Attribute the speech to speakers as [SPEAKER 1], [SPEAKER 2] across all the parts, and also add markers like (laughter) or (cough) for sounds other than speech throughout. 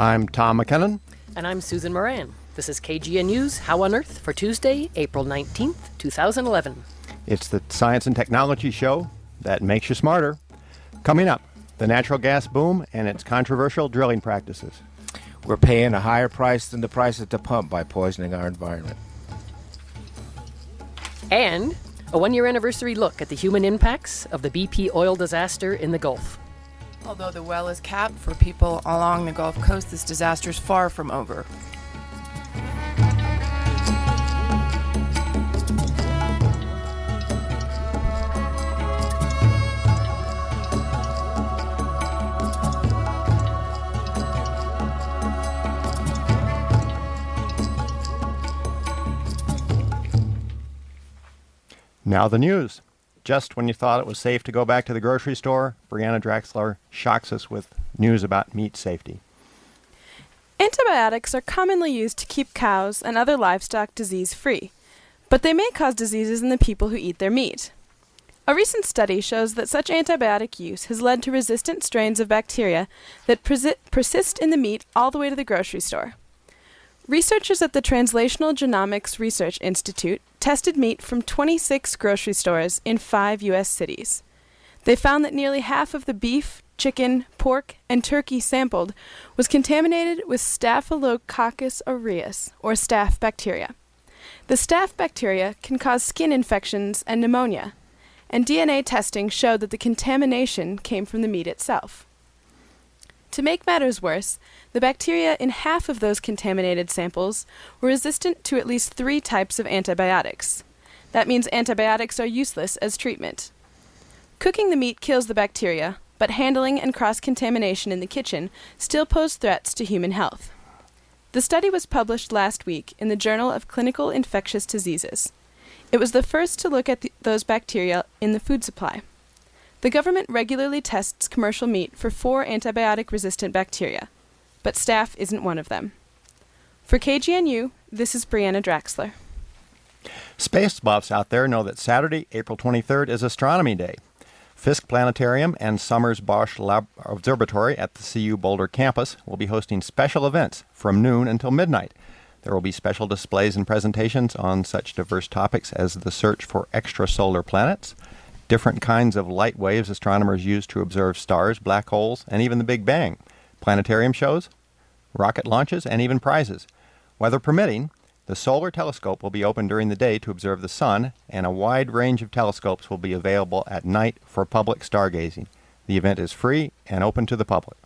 [SPEAKER 1] I'm Tom McKinnon.
[SPEAKER 2] And I'm Susan Moran. This is KGNU's How on Earth for Tuesday, April 19th, 2011.
[SPEAKER 1] It's the science and technology show that makes you smarter. Coming up, the natural gas boom and its controversial drilling practices.
[SPEAKER 3] We're paying a higher price than the price at the pump by poisoning our environment.
[SPEAKER 2] And a one year anniversary look at the human impacts of the BP oil disaster in the Gulf.
[SPEAKER 4] Although the well is capped for people along the Gulf Coast, this disaster is far from over.
[SPEAKER 1] Now the news. Just when you thought it was safe to go back to the grocery store, Breanna Draxler shocks us with news about meat safety.
[SPEAKER 5] Antibiotics are commonly used to keep cows and other livestock disease free, but they may cause diseases in the people who eat their meat. A recent study shows that such antibiotic use has led to resistant strains of bacteria that persi- persist in the meat all the way to the grocery store. Researchers at the Translational Genomics Research Institute tested meat from 26 grocery stores in five U.S. cities. They found that nearly half of the beef, chicken, pork, and turkey sampled was contaminated with Staphylococcus aureus, or staph bacteria. The staph bacteria can cause skin infections and pneumonia, and DNA testing showed that the contamination came from the meat itself. To make matters worse, the bacteria in half of those contaminated samples were resistant to at least three types of antibiotics. That means antibiotics are useless as treatment. Cooking the meat kills the bacteria, but handling and cross contamination in the kitchen still pose threats to human health. The study was published last week in the Journal of Clinical Infectious Diseases. It was the first to look at the, those bacteria in the food supply. The government regularly tests commercial meat for four antibiotic resistant bacteria, but staph isn't one of them. For KGNU, this is Breanna Draxler.
[SPEAKER 1] Space buffs out there know that Saturday, April 23rd, is Astronomy Day. Fisk Planetarium and Sommers-Bausch Lab- Observatory at the CU Boulder campus will be hosting special events from noon until midnight. There will be special displays and presentations on such diverse topics as the search for extrasolar planets, different kinds of light waves astronomers use to observe stars, black holes, and even the Big Bang, planetarium shows, rocket launches, and even prizes. Weather permitting, the Solar Telescope will be open during the day to observe the sun, and a wide range of telescopes will be available at night for public stargazing. The event is free and open to the public.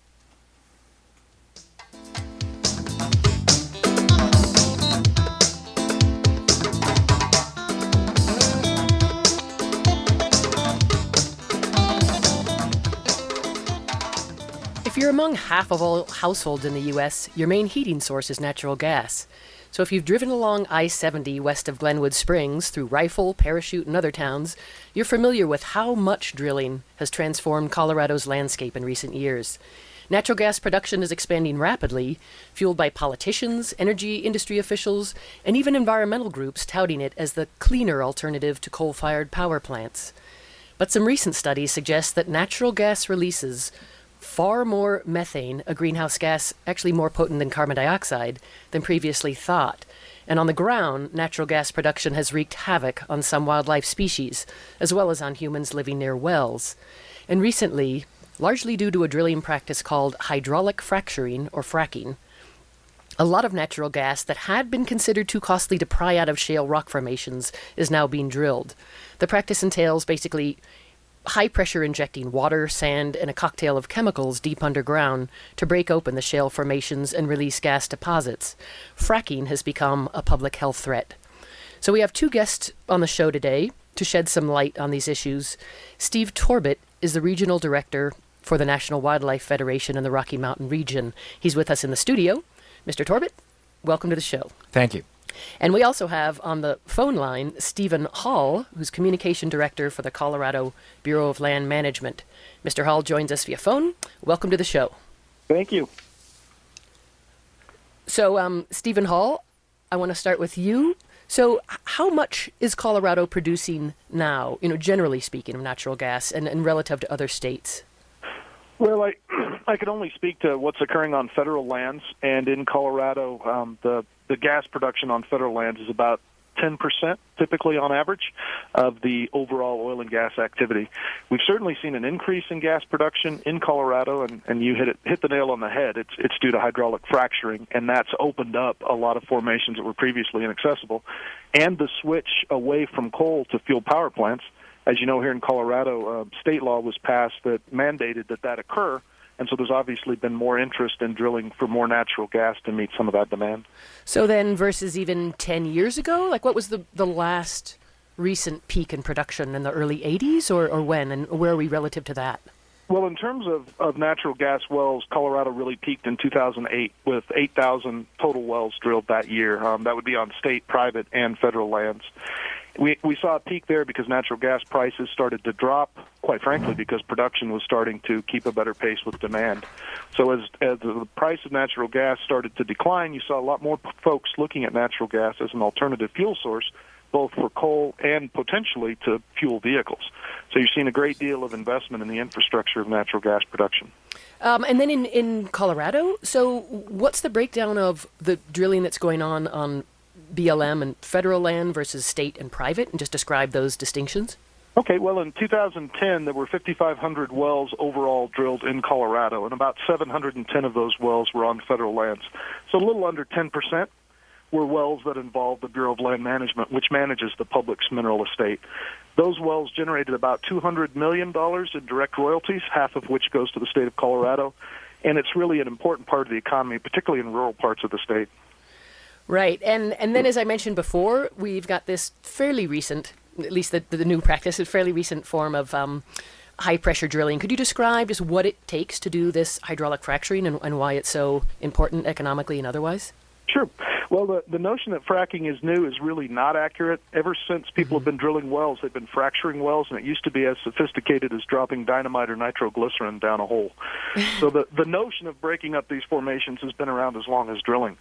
[SPEAKER 2] Among half of all households in the U.S., your main heating source is natural gas. So if you've driven along I 70 west of Glenwood Springs through Rifle, Parachute, and other towns, you're familiar with how much drilling has transformed Colorado's landscape in recent years. Natural gas production is expanding rapidly, fueled by politicians, energy industry officials, and even environmental groups touting it as the cleaner alternative to coal fired power plants. But some recent studies suggest that natural gas releases far more methane, a greenhouse gas actually more potent than carbon dioxide, than previously thought. And on the ground, natural gas production has wreaked havoc on some wildlife species, as well as on humans living near wells. And recently, largely due to a drilling practice called hydraulic fracturing or fracking, a lot of natural gas that had been considered too costly to pry out of shale rock formations is now being drilled. The practice entails basically high pressure injecting water, sand, and a cocktail of chemicals deep underground to break open the shale formations and release gas deposits. Fracking has become a public health threat. So we have two guests on the show today to shed some light on these issues. Steve Torbit is the regional director for the National Wildlife Federation in the Rocky Mountain region. He's with us in the studio. Mr. Torbit, welcome to the show.
[SPEAKER 3] Thank you.
[SPEAKER 2] And we also have on the phone line Steven Hall, who's Communication Director for the Colorado Bureau of Land Management. Mr. Hall joins us via phone. Welcome to the show.
[SPEAKER 6] Thank you.
[SPEAKER 2] So, um, Steven Hall, I want to start with you. So, how much is Colorado producing now, you know, generally speaking, of natural gas and, and relative to other states?
[SPEAKER 6] Well, I, (clears throat) I can only speak to what's occurring on federal lands, and in Colorado, um, the the gas production on federal lands is about 10% typically on average of the overall oil and gas activity. We've certainly seen an increase in gas production in Colorado, and, and you hit it hit the nail on the head. It's it's due to hydraulic fracturing, and that's opened up a lot of formations that were previously inaccessible, and the switch away from coal to fuel power plants. As you know, here in Colorado, uh, state law was passed that mandated that that occur and so there's obviously been more interest in drilling for more natural gas to meet some of that demand.
[SPEAKER 2] So then, versus even 10 years ago, like what was the, the last recent peak in production in the early 80s, or, or when, and where are we relative to that?
[SPEAKER 6] Well, in terms of, of natural gas wells, Colorado really peaked in 2008 with 8,000 total wells drilled that year. Um, that would be on state, private, and federal lands we we saw a peak there because natural gas prices started to drop. Quite frankly, because production was starting to keep a better pace with demand. So as as the price of natural gas started to decline, you saw a lot more folks looking at natural gas as an alternative fuel source, both for coal and potentially to fuel vehicles. So you've seen a great deal of investment in the infrastructure of natural gas production.
[SPEAKER 2] Um, and then in, in Colorado, so what's the breakdown of the drilling that's going on on BLM and federal land versus state and private, and just describe those distinctions?
[SPEAKER 6] Okay, well, in 2010, there were 5,500 wells overall drilled in Colorado, and about 710 of those wells were on federal lands. So a little under 10% were wells that involved the Bureau of Land Management, which manages the public's mineral estate. Those wells generated about $200 million in direct royalties, half of which goes to the state of Colorado. And it's really an important part of the economy, particularly in rural parts of the state.
[SPEAKER 2] Right, and and then as I mentioned before, we've got this fairly recent, at least the the new practice, a fairly recent form of um, high pressure drilling. Could you describe just what it takes to do this hydraulic fracturing and, and why it's so important economically and otherwise?
[SPEAKER 6] Sure. Well, the, the notion that fracking is new is really not accurate. Ever since people have been drilling wells, they've been fracturing wells, and it used to be as sophisticated as dropping dynamite or nitroglycerin down a hole. (laughs) so the, the notion of breaking up these formations has been around as long as drilling.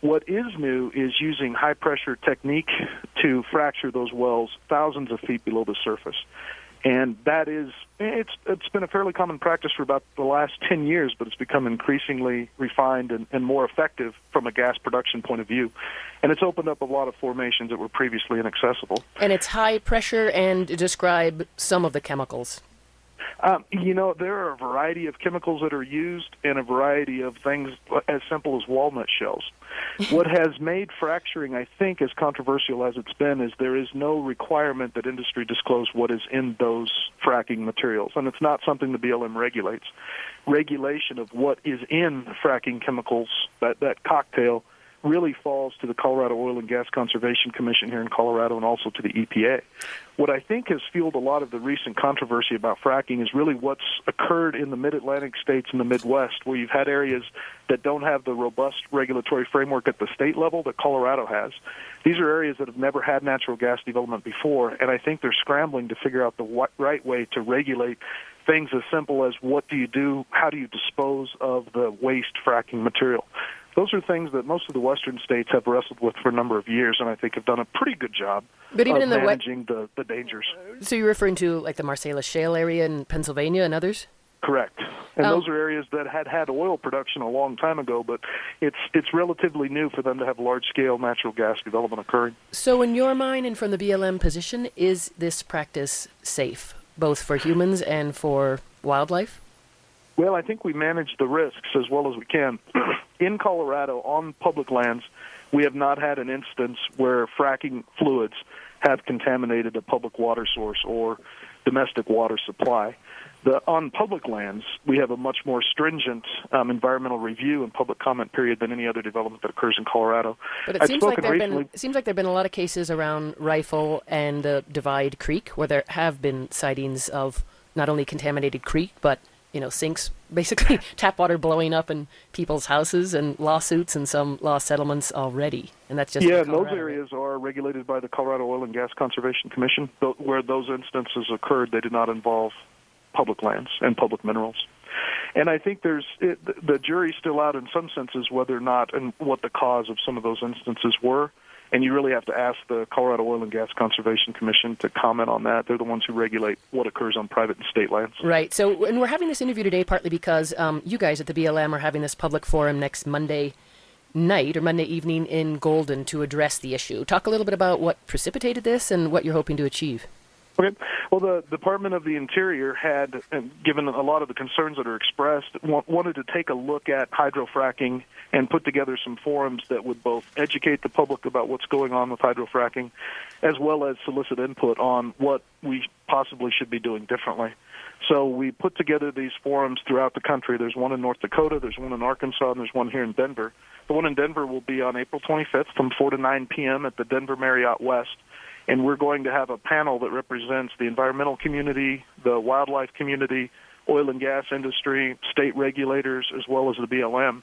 [SPEAKER 6] What is new is using high pressure technique to fracture those wells thousands of feet below the surface. And that is it's it's been a fairly common practice for about the last 10 years, but it's become increasingly refined and, and more effective from a gas production point of view. And it's opened up a lot of formations that were previously inaccessible.
[SPEAKER 2] And it's high pressure and describe some of the chemicals.
[SPEAKER 6] Um, you know, there are a variety of chemicals that are used and a variety of things as simple as walnut shells. (laughs) what has made fracturing, I think, as controversial as it's been, is there is no requirement that industry disclose what is in those fracking materials, and it's not something the BLM regulates. Regulation of what is in fracking chemicals, that, that cocktail, really falls to the Colorado Oil and Gas Conservation Commission here in Colorado and also to the EPA. What I think has fueled a lot of the recent controversy about fracking is really what's occurred in the mid Atlantic states and the Midwest, where you've had areas that don't have the robust regulatory framework at the state level that Colorado has. These are areas that have never had natural gas development before, and I think they're scrambling to figure out the right way to regulate things as simple as what do you do, how do you dispose of the waste fracking material those are things that most of the western states have wrestled with for a number of years, and I think have done a pretty good job
[SPEAKER 2] but even
[SPEAKER 6] of
[SPEAKER 2] in the
[SPEAKER 6] managing the, the dangers.
[SPEAKER 2] So you're referring to like the Marcellus Shale area in Pennsylvania and others?
[SPEAKER 6] Correct. And
[SPEAKER 2] Um,
[SPEAKER 6] those are areas that had had oil production a long time ago, but it's it's relatively new for them to have large scale natural gas development occurring.
[SPEAKER 2] So, in your mind and from the BLM position, is this practice safe, both for humans and for wildlife?
[SPEAKER 6] Well, I think we manage the risks as well as we can. (clears throat) In Colorado, on public lands, we have not had an instance where fracking fluids have contaminated a public water source or domestic water supply. The, on public lands, we have a much more stringent um, environmental review and public comment period than any other development that occurs in Colorado.
[SPEAKER 2] But it
[SPEAKER 6] I've
[SPEAKER 2] seems like
[SPEAKER 6] recently.
[SPEAKER 2] been seems like there've been a lot of cases around Rifle and the Divide Creek where there have been sightings of not only contaminated creek but you know sinks, basically (laughs) tap water blowing up in people's houses and lawsuits and some law settlements already, and that's just
[SPEAKER 6] yeah, those areas are regulated by the Colorado Oil and Gas Conservation Commission. Where those instances occurred, they did not involve public lands and public minerals. And I think there's it, the jury's still out in some senses whether or not and what the cause of some of those instances were. and you really have to ask the Colorado Oil and Gas Conservation Commission to comment on that. They're the ones who regulate what occurs on private and state lands.
[SPEAKER 2] Right. So, and we're having this interview today partly because um, you guys at the BLM are having this public forum next Monday night or Monday evening in Golden to address the issue. Talk a little bit about what precipitated this and what you're hoping to achieve.
[SPEAKER 6] Okay. Well, the Department of the Interior had, uh, given a lot of the concerns that are expressed, wanted to take a look at hydrofracking and put together some forums that would both educate the public about what's going on with hydrofracking, as well as solicit input on what we possibly should be doing differently. So we put together these forums throughout the country. There's one in North Dakota, there's one in Arkansas, and there's one here in Denver. The one in Denver will be on April 25th from 4 to 9 p.m. at the Denver Marriott West and we're going to have a panel that represents the environmental community, the wildlife community, oil and gas industry, state regulators, as well as the BLM.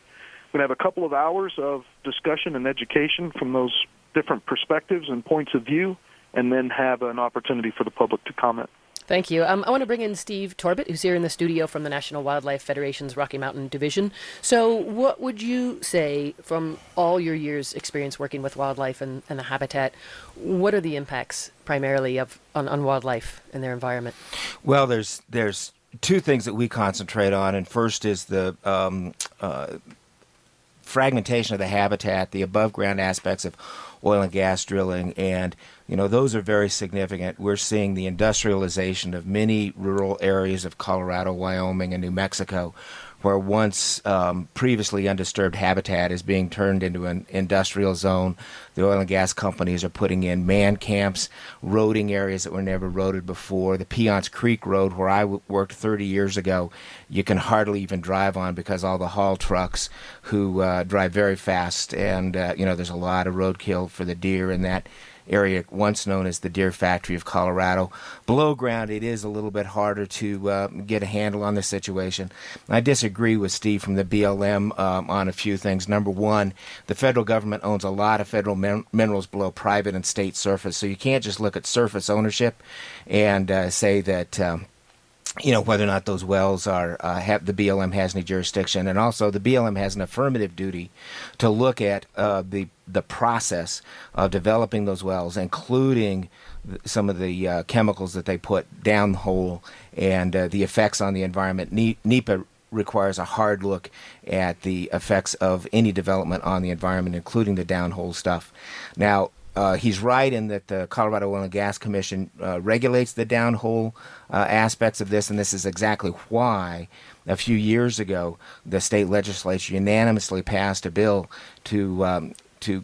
[SPEAKER 6] We're going to have a couple of hours of discussion and education from those different perspectives and points of view, and then have an opportunity for the public to comment.
[SPEAKER 2] Thank you. Um, I want to bring in Steve Torbit, who's here in the studio from the National Wildlife Federation's Rocky Mountain Division. So, what would you say from all your years' experience working with wildlife and, and the habitat? What are the impacts primarily of on, on wildlife and their environment?
[SPEAKER 3] Well, there's there's two things that we concentrate on, and first is the um, uh, fragmentation of the habitat, the above ground aspects of oil and gas drilling, and you know those are very significant. We're seeing the industrialization of many rural areas of Colorado, Wyoming, and New Mexico, where once um, previously undisturbed habitat is being turned into an industrial zone. The oil and gas companies are putting in man camps, roading areas that were never roaded before. The Piceance Creek Road, where I w- worked 30 years ago, you can hardly even drive on because all the haul trucks who uh, drive very fast, and uh, you know there's a lot of roadkill for the deer in that area once known as the Deer Factory of Colorado. Below ground, it is a little bit harder to uh, get a handle on the situation. I disagree with Steve from the BLM um, on a few things. Number one, the federal government owns a lot of federal min- minerals below private and state surface, so you can't just look at surface ownership and uh, say that. Um, you know whether or not those wells are uh, have the BLM has any jurisdiction, and also the BLM has an affirmative duty to look at uh, the the process of developing those wells, including some of the uh, chemicals that they put down the hole and uh, the effects on the environment. NEPA requires a hard look at the effects of any development on the environment, including the downhole stuff. Now, uh, he's right in that the Colorado Oil and Gas Commission uh, regulates the downhole uh, aspects of this, and this is exactly why a few years ago the state legislature unanimously passed a bill to um, to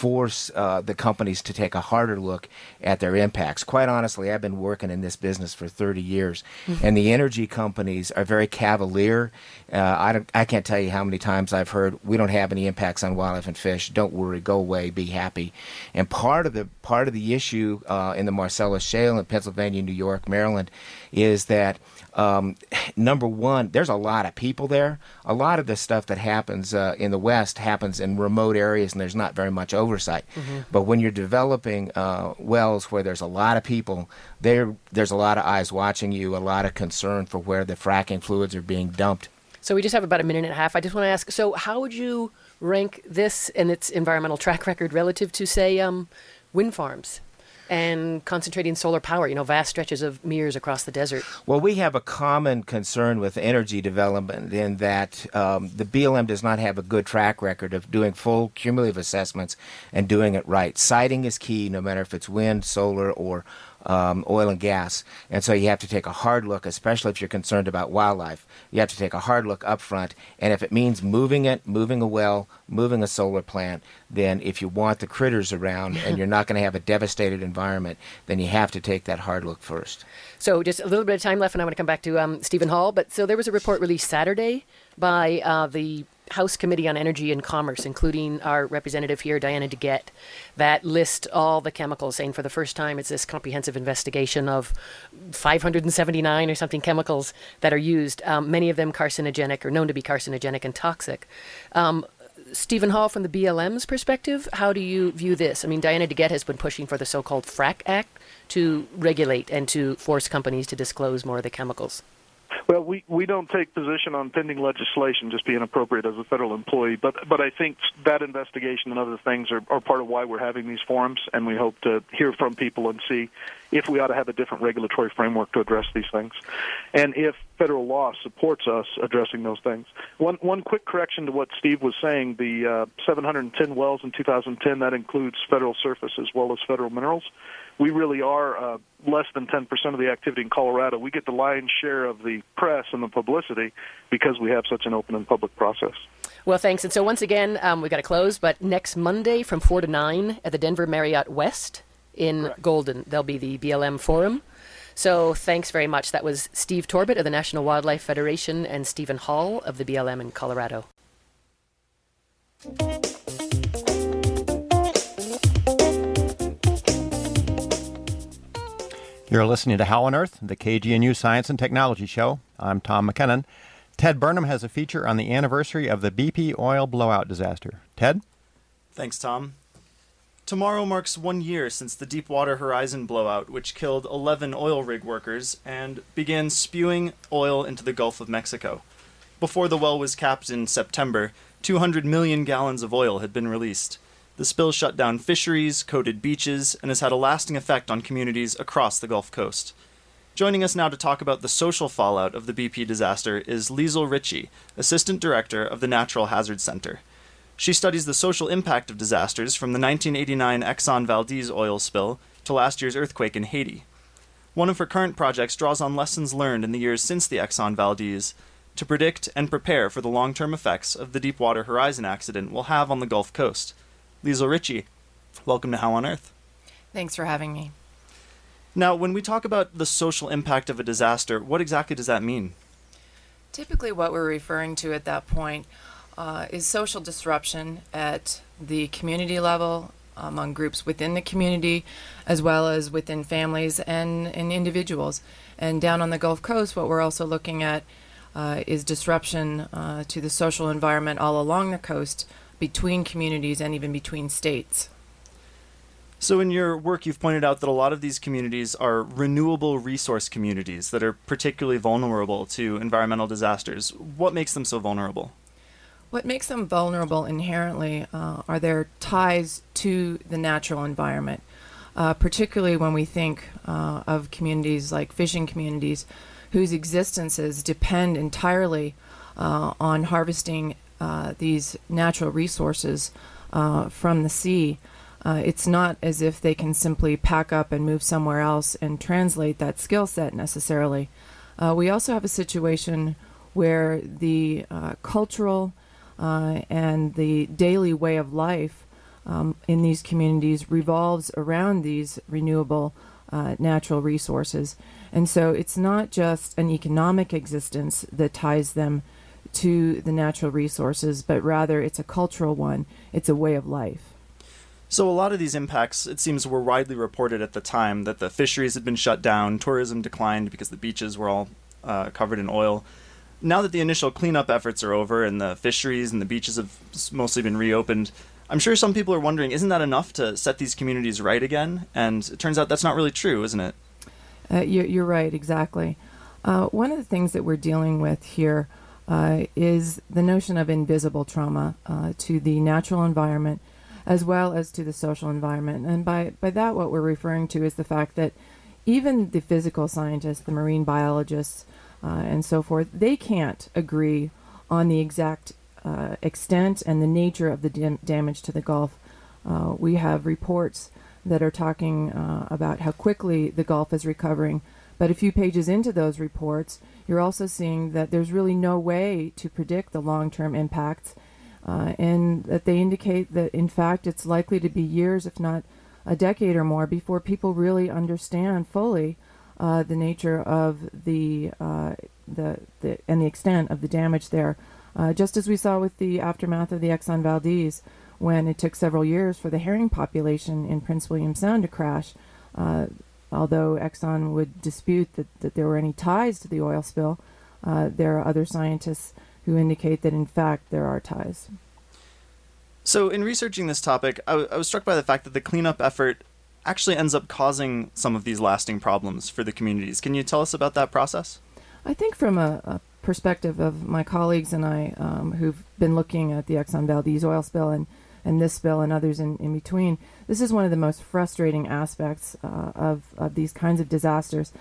[SPEAKER 3] force uh, the companies to take a harder look at their impacts. Quite honestly, I've been working in this business for 30 years, mm-hmm. and the energy companies are very cavalier. Uh, I, I can't tell you how many times I've heard, "We don't have any impacts on wildlife and fish. Don't worry, go away, be happy." And part of the part of the issue uh, in the Marcellus Shale in Pennsylvania, New York, Maryland, is that um, (sighs) number one, there's a lot of people there. A lot of the stuff that happens uh, in the West happens in remote areas, and there's not very much oversight. Mm-hmm. But when you're developing uh, wells where there's a lot of people, there there's a lot of eyes watching you, a lot of concern for where the fracking fluids are being dumped.
[SPEAKER 2] So we just have about a minute and a half. I just want to ask. So how would you rank this and its environmental track record relative to, say, um, wind farms? And concentrating solar power, you know, vast stretches of mirrors across the desert.
[SPEAKER 3] Well, we have a common concern with energy development in that um, the BLM does not have a good track record of doing full cumulative assessments and doing it right. Siting is key, no matter if it's wind, solar, or um, oil and gas. And so you have to take a hard look, especially if you're concerned about wildlife. You have to take a hard look up front. And if it means moving it, moving a well, moving a solar plant, then if you want the critters around and you're not going to have a devastated environment, then you have to take that hard look first.
[SPEAKER 2] So just a little bit of time left, and I want to come back to um, Steven Hall. But so there was a report released Saturday by uh, the House Committee on Energy and Commerce, including our representative here, Diana DeGette, that list all the chemicals, saying for the first time it's this comprehensive investigation of 579 or something chemicals that are used, um, many of them carcinogenic or known to be carcinogenic and toxic. Um, Steven Hall, from the BLM's perspective, how do you view this? I mean, Diana DeGette has been pushing for the so called FRAC Act to regulate and to force companies to disclose more of the chemicals.
[SPEAKER 6] Well, we, we don't take position on pending legislation just being appropriate as a federal employee, but but I think that investigation and other things are, are part of why we're having these forums, and we hope to hear from people and see if we ought to have a different regulatory framework to address these things, and if federal law supports us addressing those things. One one quick correction to what Steve was saying: the uh, 710 wells in 2010 that includes federal surface as well as federal minerals we really are uh, less than 10% of the activity in Colorado. We get the lion's share of the press and the publicity because we have such an open and public process.
[SPEAKER 2] Well, thanks. And so once again, um, we got to close, but next Monday from 4 to 9 at the Denver Marriott West in
[SPEAKER 6] Correct.
[SPEAKER 2] Golden, there'll be the BLM Forum. So thanks very much. That was Steve Torbit of the National Wildlife Federation and Steven Hall of the BLM in Colorado.
[SPEAKER 1] You're listening to How on Earth, the KGNU Science and Technology Show. I'm Tom McKinnon. Ted Burnham has a feature on the anniversary of the BP oil blowout disaster. Ted?
[SPEAKER 7] Thanks, Tom. Tomorrow marks one year since the Deepwater Horizon blowout, which killed 11 oil rig workers and began spewing oil into the Gulf of Mexico. Before the well was capped in September, 200 million gallons of oil had been released. The spill shut down fisheries, coated beaches, and has had a lasting effect on communities across the Gulf Coast. Joining us now to talk about the social fallout of the BP disaster is Liesel Ritchie, Assistant Director of the Natural Hazard Center. She studies the social impact of disasters from the 1989 Exxon Valdez oil spill to last year's earthquake in Haiti. One of her current projects draws on lessons learned in the years since the Exxon Valdez to predict and prepare for the long term effects of the Deepwater Horizon accident will have on the Gulf Coast. Liesel Ritchie, welcome to How on Earth.
[SPEAKER 4] Thanks for having me.
[SPEAKER 7] Now, when we talk about the social impact of a disaster, what exactly does that mean?
[SPEAKER 4] Typically, what we're referring to at that point uh, is social disruption at the community level, among groups within the community, as well as within families and, and individuals. And down on the Gulf Coast, what we're also looking at uh, is disruption uh, to the social environment all along the coast, between communities, and even between states.
[SPEAKER 7] So, in your work, you've pointed out that a lot of these communities are renewable resource communities that are particularly vulnerable to environmental disasters. What makes them so vulnerable?
[SPEAKER 4] What makes them vulnerable inherently uh, are their ties to the natural environment, uh, particularly when we think uh, of communities like fishing communities whose existences depend entirely uh, on harvesting uh, these natural resources uh, from the sea. Uh, it's not as if they can simply pack up and move somewhere else and translate that skill set necessarily. Uh, we also have a situation where the uh, cultural and the daily way of life um, in these communities revolves around these renewable uh, natural resources. And so it's not just an economic existence that ties them to the natural resources, but rather it's a cultural one, it's a way of life.
[SPEAKER 7] So, a lot of these impacts, it seems, were widely reported at the time that the fisheries had been shut down, tourism declined because the beaches were all uh, covered in oil. Now that the initial cleanup efforts are over and the fisheries and the beaches have mostly been reopened, I'm sure some people are wondering isn't that enough to set these communities right again? And it turns out that's not really true, isn't it?
[SPEAKER 4] Uh, you're, you're right, exactly. Uh, one of the things that we're dealing with here uh, is the notion of invisible trauma uh, to the natural environment as well as to the social environment. And by, by that, what we're referring to is the fact that even the physical scientists, the marine biologists, uh, and so forth, they can't agree on the exact uh, extent and the nature of the dam- damage to the Gulf. Uh, we have reports that are talking uh, about how quickly the Gulf is recovering. But a few pages into those reports, you're also seeing that there's really no way to predict the long term impacts, uh, and that they indicate that, in fact, it's likely to be years, if not a decade or more, before people really understand fully uh, the nature of the, uh, the, the and the extent of the damage there. Uh, just as we saw with the aftermath of the Exxon Valdez, when it took several years for the herring population in Prince William Sound to crash. Although Exxon would dispute that, that there were any ties to the oil spill, uh, there are other scientists who indicate that in fact there are ties.
[SPEAKER 7] So, in researching this topic, I, w- I was struck by the fact that the cleanup effort actually ends up causing some of these lasting problems for the communities. Can you tell us about that process?
[SPEAKER 4] I think from a, a perspective of my colleagues and I um, who've been looking at the Exxon Valdez oil spill and, and this bill and others in, in between, this is one of the most frustrating aspects uh, of, of these kinds of disasters.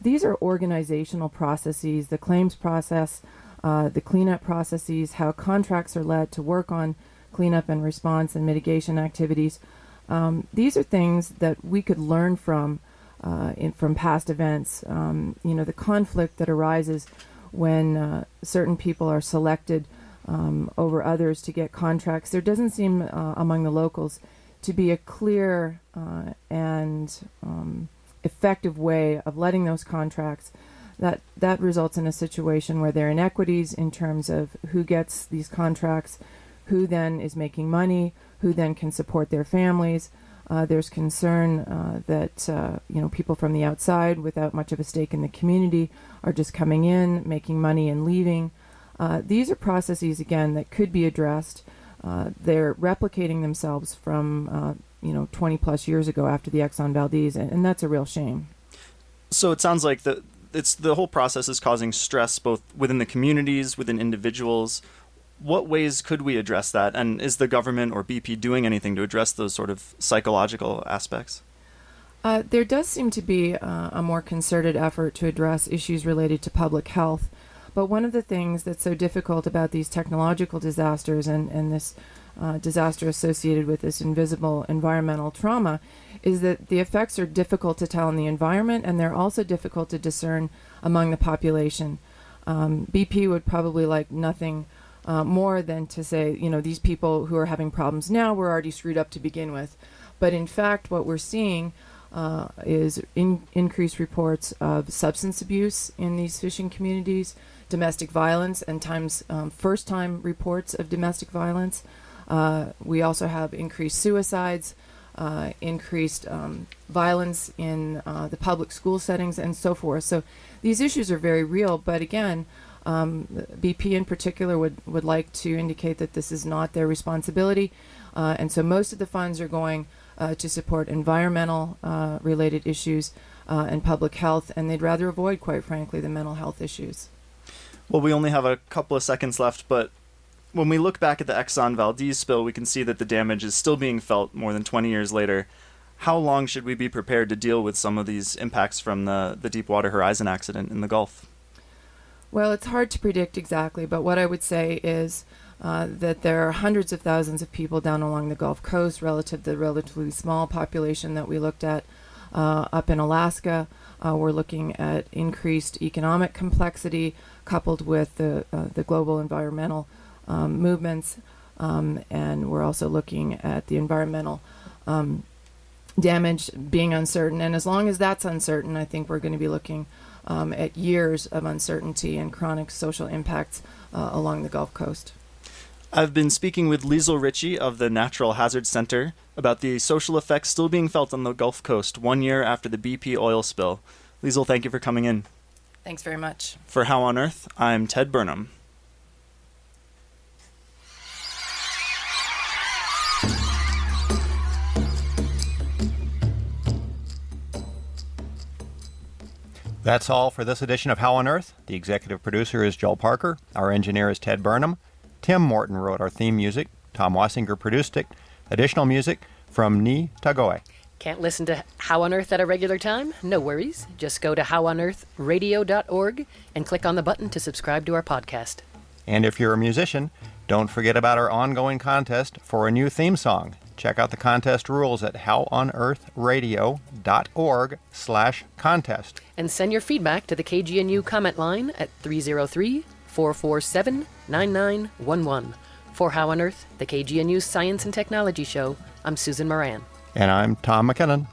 [SPEAKER 4] These are organizational processes, the claims process, uh, the cleanup processes, how contracts are led to work on cleanup and response and mitigation activities. Um, these are things that we could learn from uh, in, from past events. Um, you know, the conflict that arises when uh, certain people are selected um, over others to get contracts. There doesn't seem uh, among the locals to be a clear uh, and um, effective way of letting those contracts. That that results in a situation where there are inequities in terms of who gets these contracts, who then is making money, who then can support their families. Uh, there's concern uh, that uh, you know people from the outside, without much of a stake in the community, are just coming in, making money, and leaving. Uh, these are processes again that could be addressed. Uh, they're replicating themselves from uh, you know 20 plus years ago after the Exxon Valdez, and, and that's a real shame.
[SPEAKER 7] So it sounds like the it's the whole process is causing stress both within the communities, within individuals, what ways could we address that? And is the government or BP doing anything to address those sort of psychological aspects?
[SPEAKER 4] Uh, there does seem to be uh, a more concerted effort to address issues related to public health. But one of the things that's so difficult about these technological disasters and, and this uh, disaster associated with this invisible environmental trauma is that the effects are difficult to tell in the environment and they're also difficult to discern among the population. Um, BP would probably like nothing uh, more than to say, you know, these people who are having problems now were already screwed up to begin with. But in fact, what we're seeing uh, is in, increased reports of substance abuse in these fishing communities, domestic violence, and times um, first time reports of domestic violence. Uh, we also have increased suicides, uh, increased um, violence in uh, the public school settings, and so forth. So these issues are very real, but again, um, BP in particular would, would like to indicate that this is not their responsibility. Uh, and so most of the funds are going uh, to support environmental uh, related issues and public health, and they'd rather avoid, quite frankly, the mental health issues.
[SPEAKER 7] Well, we only have a couple of seconds left, but when we look back at the Exxon Valdez spill, we can see that the damage is still being felt more than 20 years later. How long should we be prepared to deal with some of these impacts from the, the Deepwater Horizon accident in the Gulf?
[SPEAKER 4] Well, it's hard to predict exactly, but what I would say is uh, that there are hundreds of thousands of people down along the Gulf Coast relative to the relatively small population that we looked at uh, up in Alaska. Uh, we're looking at increased economic complexity coupled with the, uh, the global environmental um, movements, um, and we're also looking at the environmental um, damage being uncertain. And as long as that's uncertain, I think we're going to be looking um, at years of uncertainty and chronic social impacts uh, along the Gulf Coast.
[SPEAKER 7] I've been speaking with Liesel Ritchie of the Natural Hazard Center about the social effects still being felt on the Gulf Coast one year after the BP oil spill. Liesel, thank you for coming in.
[SPEAKER 4] Thanks very much.
[SPEAKER 7] For How on Earth, I'm Ted Burnham.
[SPEAKER 1] That's all for this edition of How on Earth. The executive producer is Joel Parker. Our engineer is Ted Burnham. Tim Morton wrote our theme music. Tom Wassinger produced it. Additional music from Ni Tagoe.
[SPEAKER 2] Can't listen to How on Earth at a regular time? No worries. Just go to howonearthradio.org and click on the button to subscribe to our podcast.
[SPEAKER 1] And if you're a musician, don't forget about our ongoing contest for a new theme song. Check out the contest rules at howonearthradio.org slash contest.
[SPEAKER 2] And send your feedback to the KGNU comment line at 303 447 9911. For How on Earth, the KGNU Science and Technology Show, I'm Susan Moran.
[SPEAKER 1] And I'm Tom McKinnon.